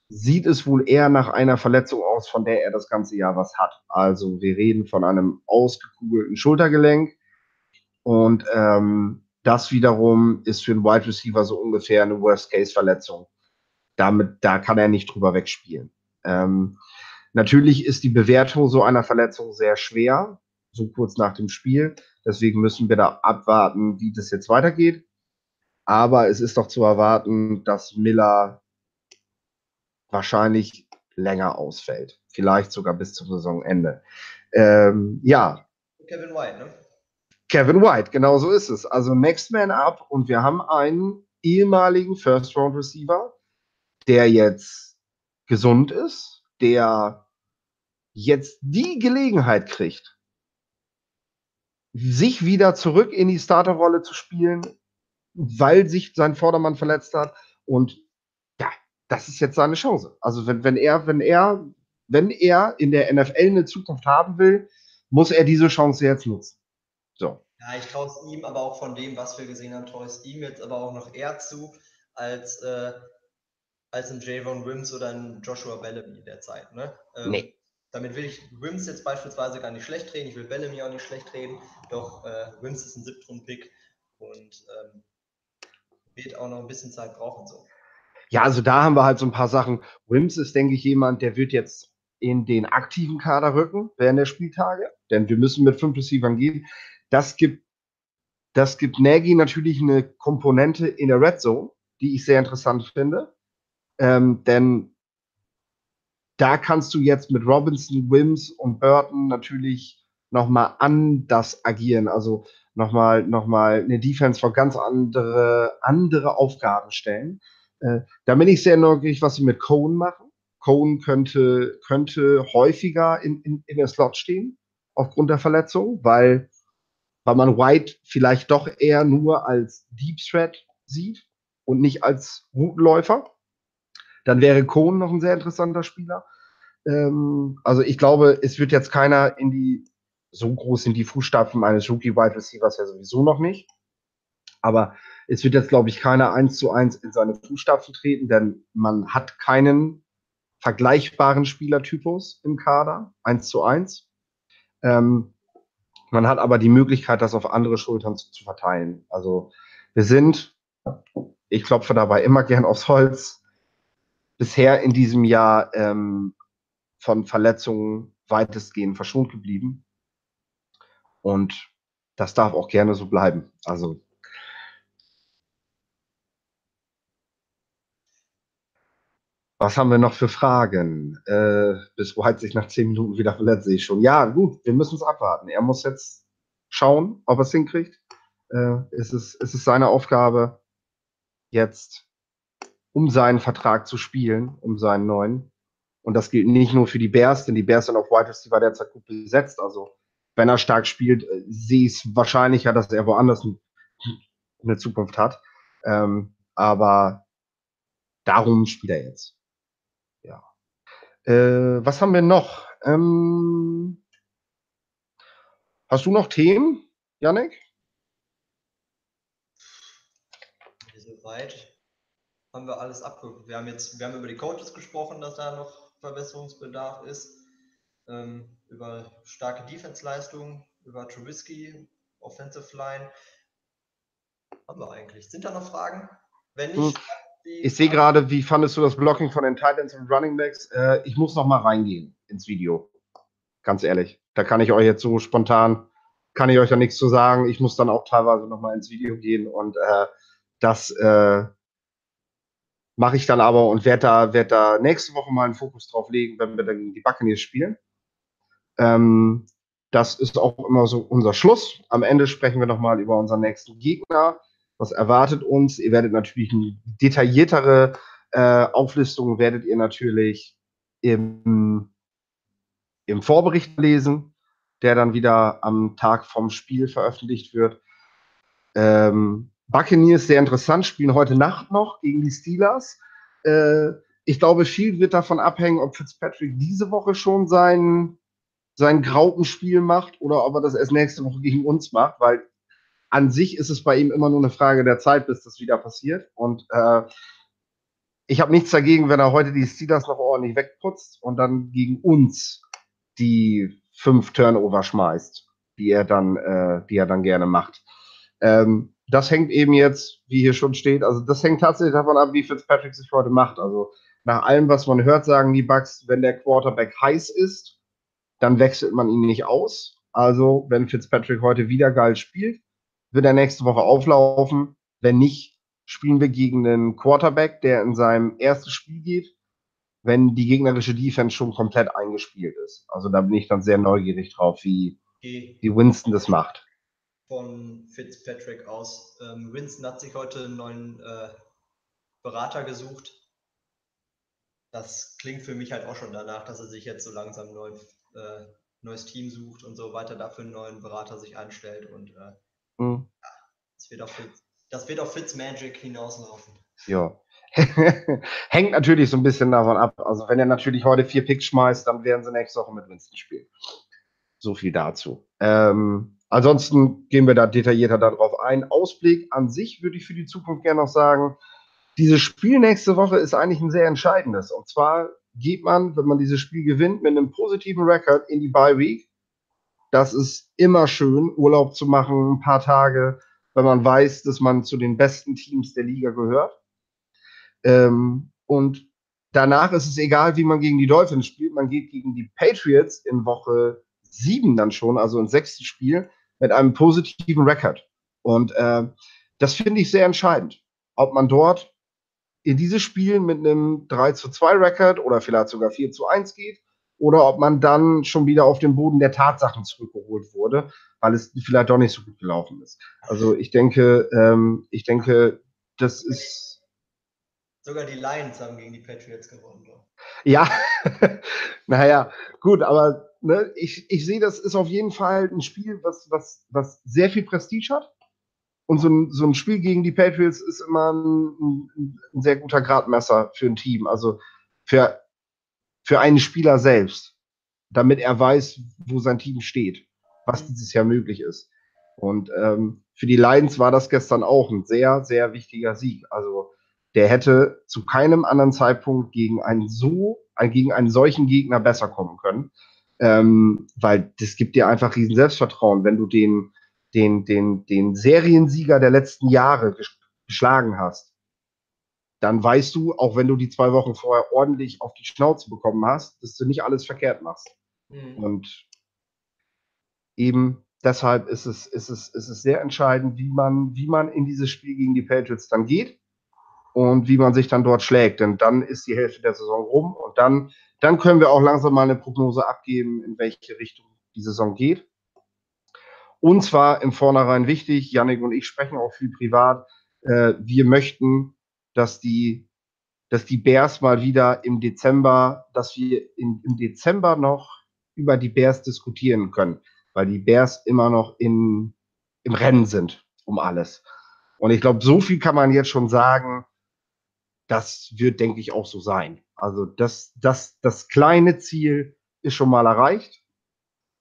sieht es wohl eher nach einer Verletzung aus, von der er das ganze Jahr was hat. Also wir reden von einem ausgekugelten Schultergelenk und ähm, das wiederum ist für einen Wide Receiver so ungefähr eine Worst-Case-Verletzung. Damit, da kann er nicht drüber wegspielen. Ähm, natürlich ist die Bewertung so einer Verletzung sehr schwer, so kurz nach dem Spiel. Deswegen müssen wir da abwarten, wie das jetzt weitergeht. Aber es ist doch zu erwarten, dass Miller wahrscheinlich länger ausfällt. Vielleicht sogar bis zum Saisonende. Ähm, ja. Kevin White, ne? Kevin White, genau so ist es. Also Next Man Up und wir haben einen ehemaligen First Round Receiver, der jetzt gesund ist, der jetzt die Gelegenheit kriegt, sich wieder zurück in die Starterrolle zu spielen, weil sich sein Vordermann verletzt hat. Und ja, das ist jetzt seine Chance. Also wenn, wenn er, wenn er, wenn er in der NFL eine Zukunft haben will, muss er diese Chance jetzt nutzen. So. Ja, ich traue es ihm, aber auch von dem, was wir gesehen haben, traue es ihm jetzt aber auch noch eher zu, als, äh, als ein Javon Wims oder ein Joshua Bellamy derzeit. Ne? Ähm, nee. Damit will ich Wims jetzt beispielsweise gar nicht schlecht reden, ich will Bellamy auch nicht schlecht reden, doch äh, Wims ist ein Siebtrunden-Pick und ähm, wird auch noch ein bisschen Zeit brauchen. So. Ja, also da haben wir halt so ein paar Sachen. Wims ist, denke ich, jemand, der wird jetzt in den aktiven Kader rücken während der Spieltage, denn wir müssen mit fünf Receivern gehen. Das gibt, das gibt Nagy natürlich eine Komponente in der Red Zone, die ich sehr interessant finde. Ähm, denn da kannst du jetzt mit Robinson, Wims und Burton natürlich nochmal anders agieren. Also nochmal noch mal eine Defense vor ganz andere, andere Aufgaben stellen. Äh, da bin ich sehr neugierig, was sie mit Cohen machen. Cohen könnte, könnte häufiger in, in, in der Slot stehen, aufgrund der Verletzung, weil, weil man White vielleicht doch eher nur als Deep Threat sieht und nicht als Routenläufer. Dann wäre Cohn noch ein sehr interessanter Spieler. Ähm, also ich glaube, es wird jetzt keiner in die, so groß in die Fußstapfen eines Rookie Wide Receivers ja sowieso noch nicht. Aber es wird jetzt, glaube ich, keiner eins zu eins in seine Fußstapfen treten, denn man hat keinen vergleichbaren Spielertypus im Kader, eins zu eins. Ähm, man hat aber die Möglichkeit, das auf andere Schultern zu, zu verteilen. Also wir sind, ich klopfe dabei immer gern aufs Holz, bisher in diesem Jahr ähm, von Verletzungen weitestgehend verschont geblieben. Und das darf auch gerne so bleiben. Also Was haben wir noch für Fragen? Äh, bis White sich nach zehn Minuten wieder verletzt, sehe ich schon. Ja, gut, wir müssen es abwarten. Er muss jetzt schauen, ob er es hinkriegt. Äh, es, ist, es ist seine Aufgabe, jetzt um seinen Vertrag zu spielen, um seinen neuen. Und das gilt nicht nur für die Bears, denn die Bears sind auf White Receiver derzeit gut besetzt. Also, wenn er stark spielt, äh, sehe ich es wahrscheinlicher, dass er woanders eine Zukunft hat. Ähm, aber darum spielt er jetzt. Äh, was haben wir noch? Ähm, hast du noch Themen, Janik? Soweit haben wir alles abgeguckt. Wir haben jetzt, wir haben über die Coaches gesprochen, dass da noch Verbesserungsbedarf ist, ähm, über starke Defense-Leistungen, über Trubisky, Offensive Line. Haben wir eigentlich. Sind da noch Fragen? Wenn nicht, hm. Ich sehe gerade, wie fandest du das Blocking von den Titans und Running Backs? Äh, ich muss noch mal reingehen ins Video. Ganz ehrlich. Da kann ich euch jetzt so spontan, kann ich euch da nichts zu sagen. Ich muss dann auch teilweise noch mal ins Video gehen und äh, das äh, mache ich dann aber und werde da, werd da nächste Woche mal einen Fokus drauf legen, wenn wir dann die Buccaneers spielen. Ähm, das ist auch immer so unser Schluss. Am Ende sprechen wir nochmal über unseren nächsten Gegner. Was erwartet uns? Ihr werdet natürlich eine detailliertere äh, Auflistung werdet ihr natürlich im, im Vorbericht lesen, der dann wieder am Tag vom Spiel veröffentlicht wird. Ähm, Buccaneers sehr interessant, spielen heute Nacht noch gegen die Steelers. Äh, ich glaube, viel wird davon abhängen, ob Fitzpatrick diese Woche schon sein, sein Graupenspiel macht oder ob er das erst nächste Woche gegen uns macht, weil an sich ist es bei ihm immer nur eine Frage der Zeit, bis das wieder passiert. Und äh, ich habe nichts dagegen, wenn er heute die Steelers noch ordentlich wegputzt und dann gegen uns die fünf Turnover schmeißt, die er dann, äh, die er dann gerne macht. Ähm, das hängt eben jetzt, wie hier schon steht, also das hängt tatsächlich davon ab, wie Fitzpatrick sich heute macht. Also nach allem, was man hört, sagen die Bucks, wenn der Quarterback heiß ist, dann wechselt man ihn nicht aus. Also, wenn Fitzpatrick heute wieder geil spielt, wird er nächste Woche auflaufen. Wenn nicht, spielen wir gegen einen Quarterback, der in seinem erstes Spiel geht, wenn die gegnerische Defense schon komplett eingespielt ist. Also da bin ich dann sehr neugierig drauf, wie, wie Winston das macht. Von Fitzpatrick aus. Ähm, Winston hat sich heute einen neuen äh, Berater gesucht das klingt für mich halt auch schon danach, dass er sich jetzt so langsam ein neu, äh, neues Team sucht und so weiter, dafür einen neuen Berater sich einstellt und äh, mhm. das wird auf Fitz, das wird auf Fitzmagic hinauslaufen. Ja. Hängt natürlich so ein bisschen davon ab. Also wenn er natürlich heute vier Picks schmeißt, dann werden sie nächste Woche mit Winston spielen. So viel dazu. Ähm, ansonsten gehen wir da detaillierter darauf ein. Ausblick an sich würde ich für die Zukunft gerne noch sagen, dieses Spiel nächste Woche ist eigentlich ein sehr entscheidendes. Und zwar geht man, wenn man dieses Spiel gewinnt, mit einem positiven Rekord in die Bye Week. Das ist immer schön, Urlaub zu machen, ein paar Tage, wenn man weiß, dass man zu den besten Teams der Liga gehört. Ähm, und danach ist es egal, wie man gegen die Dolphins spielt. Man geht gegen die Patriots in Woche sieben dann schon, also ins sechste Spiel, mit einem positiven Rekord. Und äh, das finde ich sehr entscheidend. Ob man dort in dieses Spiel mit einem 3 zu 2 Record oder vielleicht sogar 4 zu 1 geht oder ob man dann schon wieder auf den Boden der Tatsachen zurückgeholt wurde, weil es vielleicht doch nicht so gut gelaufen ist. Also ich denke, ähm, ich denke, das ist. Sogar die Lions haben gegen die Patriots gewonnen. Ja, naja, gut, aber ne, ich, ich sehe, das ist auf jeden Fall ein Spiel, was, was, was sehr viel Prestige hat. Und so ein, so ein Spiel gegen die Patriots ist immer ein, ein, sehr guter Gradmesser für ein Team. Also für, für einen Spieler selbst, damit er weiß, wo sein Team steht, was dieses Jahr möglich ist. Und ähm, für die Lions war das gestern auch ein sehr, sehr wichtiger Sieg. Also der hätte zu keinem anderen Zeitpunkt gegen einen so, gegen einen solchen Gegner besser kommen können. Ähm, weil das gibt dir einfach riesen Selbstvertrauen, wenn du den den, den, den Seriensieger der letzten Jahre geschlagen hast, dann weißt du, auch wenn du die zwei Wochen vorher ordentlich auf die Schnauze bekommen hast, dass du nicht alles verkehrt machst. Mhm. Und eben deshalb ist es, ist, es, ist es sehr entscheidend, wie man, wie man in dieses Spiel gegen die Patriots dann geht und wie man sich dann dort schlägt. Denn dann ist die Hälfte der Saison rum und dann, dann können wir auch langsam mal eine Prognose abgeben, in welche Richtung die Saison geht. Uns war im Vornherein wichtig, Yannick und ich sprechen auch viel privat, äh, wir möchten, dass die, dass die Bears mal wieder im Dezember, dass wir in, im Dezember noch über die Bears diskutieren können, weil die Bears immer noch in, im Rennen sind um alles. Und ich glaube, so viel kann man jetzt schon sagen, das wird, denke ich, auch so sein. Also das, das, das kleine Ziel ist schon mal erreicht.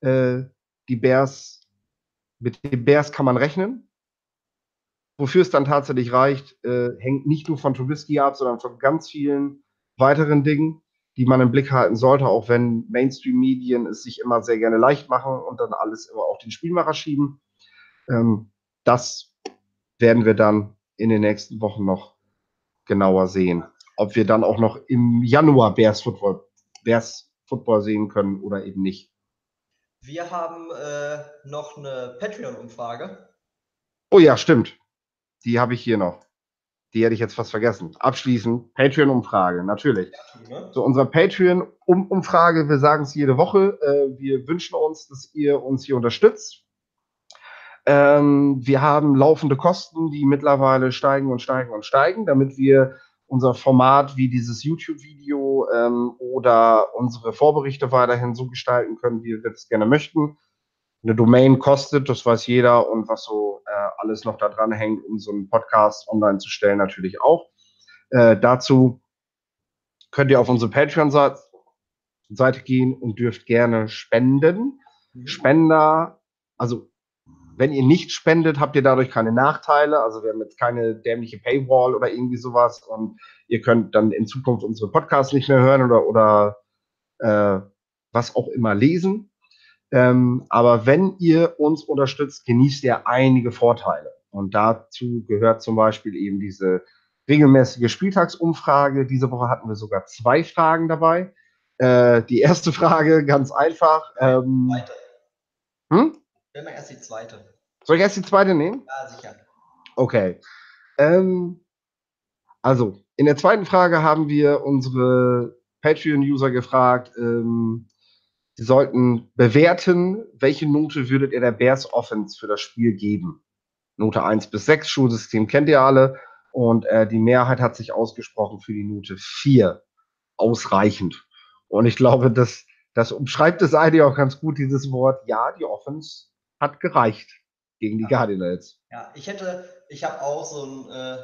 Äh, die Bears mit den Bears kann man rechnen. Wofür es dann tatsächlich reicht, äh, hängt nicht nur von Trubisky ab, sondern von ganz vielen weiteren Dingen, die man im Blick halten sollte, auch wenn Mainstream-Medien es sich immer sehr gerne leicht machen und dann alles immer auf den Spielmacher schieben. Ähm, das werden wir dann in den nächsten Wochen noch genauer sehen. Ob wir dann auch noch im Januar Bears Football, Bears Football sehen können oder eben nicht. Wir haben äh, noch eine Patreon-Umfrage. Oh ja, stimmt. Die habe ich hier noch. Die hätte ich jetzt fast vergessen. Abschließend, Patreon-Umfrage, natürlich. So, unsere Patreon-Umfrage, wir sagen es jede Woche. Äh, wir wünschen uns, dass ihr uns hier unterstützt. Ähm, wir haben laufende Kosten, die mittlerweile steigen und steigen und steigen, damit wir unser Format wie dieses YouTube-Video ähm, oder unsere Vorberichte weiterhin so gestalten können, wie wir es gerne möchten. Eine Domain kostet, das weiß jeder, und was so äh, alles noch da dran hängt, um so einen Podcast online zu stellen, natürlich auch. Äh, dazu könnt ihr auf unsere Patreon-Seite gehen und dürft gerne spenden. Mhm. Spender, also wenn ihr nicht spendet, habt ihr dadurch keine Nachteile. Also wir haben jetzt keine dämliche Paywall oder irgendwie sowas und ihr könnt dann in Zukunft unsere Podcasts nicht mehr hören oder, oder äh, was auch immer lesen. Ähm, aber wenn ihr uns unterstützt, genießt ihr einige Vorteile. Und dazu gehört zum Beispiel eben diese regelmäßige Spieltagsumfrage. Diese Woche hatten wir sogar zwei Fragen dabei. Äh, die erste Frage ganz einfach. Ähm, zweite. Hm? Wenn wir erst die zweite. Soll ich erst die zweite nehmen? Ja, sicher. Okay. Ähm, also, in der zweiten Frage haben wir unsere Patreon-User gefragt, ähm, sie sollten bewerten, welche Note würdet ihr der Bears Offense für das Spiel geben? Note 1 bis 6, Schulsystem kennt ihr alle. Und äh, die Mehrheit hat sich ausgesprochen für die Note 4. Ausreichend. Und ich glaube, das, das umschreibt es eigentlich auch ganz gut, dieses Wort. Ja, die Offense hat gereicht gegen die ja. Cardinals. Ja, ich hätte, ich habe auch so ein, äh,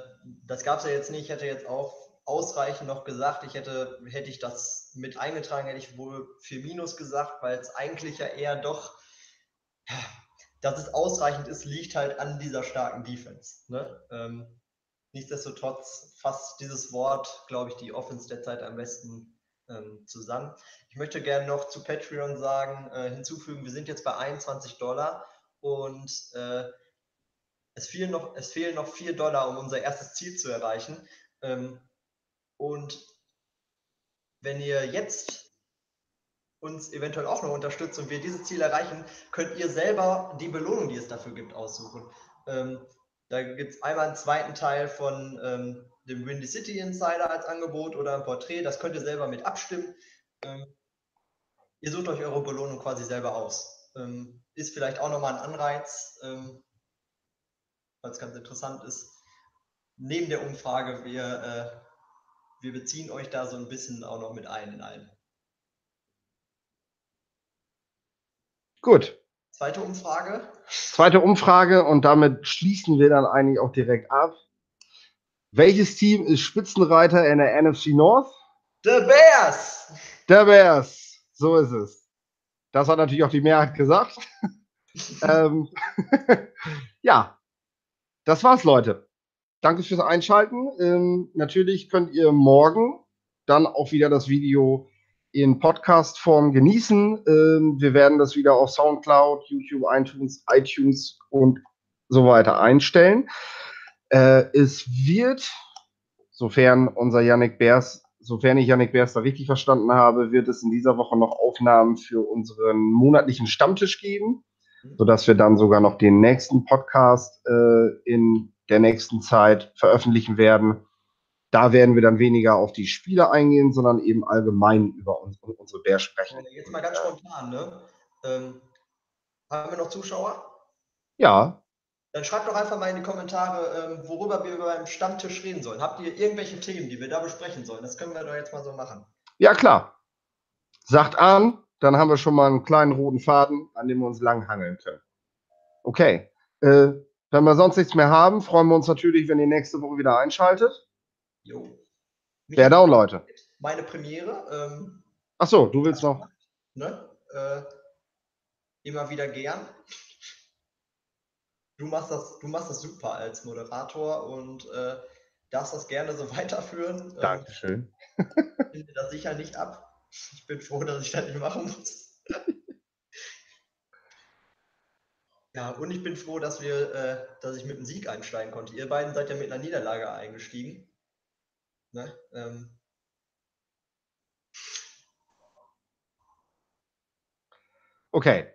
das gab es ja jetzt nicht, ich hätte jetzt auch ausreichend noch gesagt, ich hätte, hätte ich das mit eingetragen, hätte ich wohl 4 Minus gesagt, weil es eigentlich ja eher doch, dass es ausreichend ist, liegt halt an dieser starken Defense. Ne? Ähm, nichtsdestotrotz fasst dieses Wort, glaube ich, die Offense derzeit am besten ähm, zusammen. Ich möchte gerne noch zu Patreon sagen, äh, hinzufügen, wir sind jetzt bei 21 Dollar und äh, es, fehlen noch, es fehlen noch 4 Dollar, um unser erstes Ziel zu erreichen. Ähm, und wenn ihr jetzt uns eventuell auch noch unterstützt und wir dieses Ziel erreichen, könnt ihr selber die Belohnung, die es dafür gibt, aussuchen. Ähm, da gibt es einmal einen zweiten Teil von ähm, dem Windy City Insider als Angebot oder ein Porträt. Das könnt ihr selber mit abstimmen. Ähm, ihr sucht euch eure Belohnung quasi selber aus. Ähm, ist vielleicht auch nochmal ein Anreiz, ähm, weil es ganz interessant ist. Neben der Umfrage, wir, äh, wir beziehen euch da so ein bisschen auch noch mit ein in allem. Gut. Zweite Umfrage. Zweite Umfrage und damit schließen wir dann eigentlich auch direkt ab. Welches Team ist Spitzenreiter in der NFC North? The Bears! The Bears, so ist es. Das hat natürlich auch die Mehrheit gesagt. ähm, ja, das war's, Leute. Danke fürs Einschalten. Ähm, natürlich könnt ihr morgen dann auch wieder das Video in Podcast-Form genießen. Ähm, wir werden das wieder auf Soundcloud, YouTube, iTunes, iTunes und so weiter einstellen. Äh, es wird, sofern unser Yannick Bers, sofern ich Yannick Bers da richtig verstanden habe, wird es in dieser Woche noch Aufnahmen für unseren monatlichen Stammtisch geben, sodass wir dann sogar noch den nächsten Podcast äh, in der nächsten Zeit veröffentlichen werden. Da werden wir dann weniger auf die Spiele eingehen, sondern eben allgemein über uns, unsere Bär sprechen. Jetzt mal ganz spontan, ne? Ähm, haben wir noch Zuschauer? Ja, dann schreibt doch einfach mal in die Kommentare, ähm, worüber wir beim Stammtisch reden sollen. Habt ihr irgendwelche Themen, die wir da besprechen sollen? Das können wir doch jetzt mal so machen. Ja, klar. Sagt an, dann haben wir schon mal einen kleinen roten Faden, an dem wir uns langhangeln können. Okay. Äh, wenn wir sonst nichts mehr haben, freuen wir uns natürlich, wenn ihr nächste Woche wieder einschaltet. Jo. Wer down, Leute. Meine Premiere. Ähm, Ach so, du willst noch. Ne? Äh, immer wieder gern. Du machst das, du machst das super als Moderator und äh, darfst das gerne so weiterführen. Ähm, Dankeschön. Ich finde das sicher nicht ab. Ich bin froh, dass ich das nicht machen muss. ja, und ich bin froh, dass wir, äh, dass ich mit einem Sieg einsteigen konnte. Ihr beiden seid ja mit einer Niederlage eingestiegen. Ne? Ähm. Okay.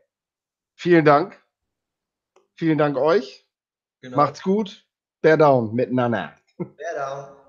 Vielen Dank. Vielen Dank euch. Genau. Macht's gut. Bear down miteinander. Bear down.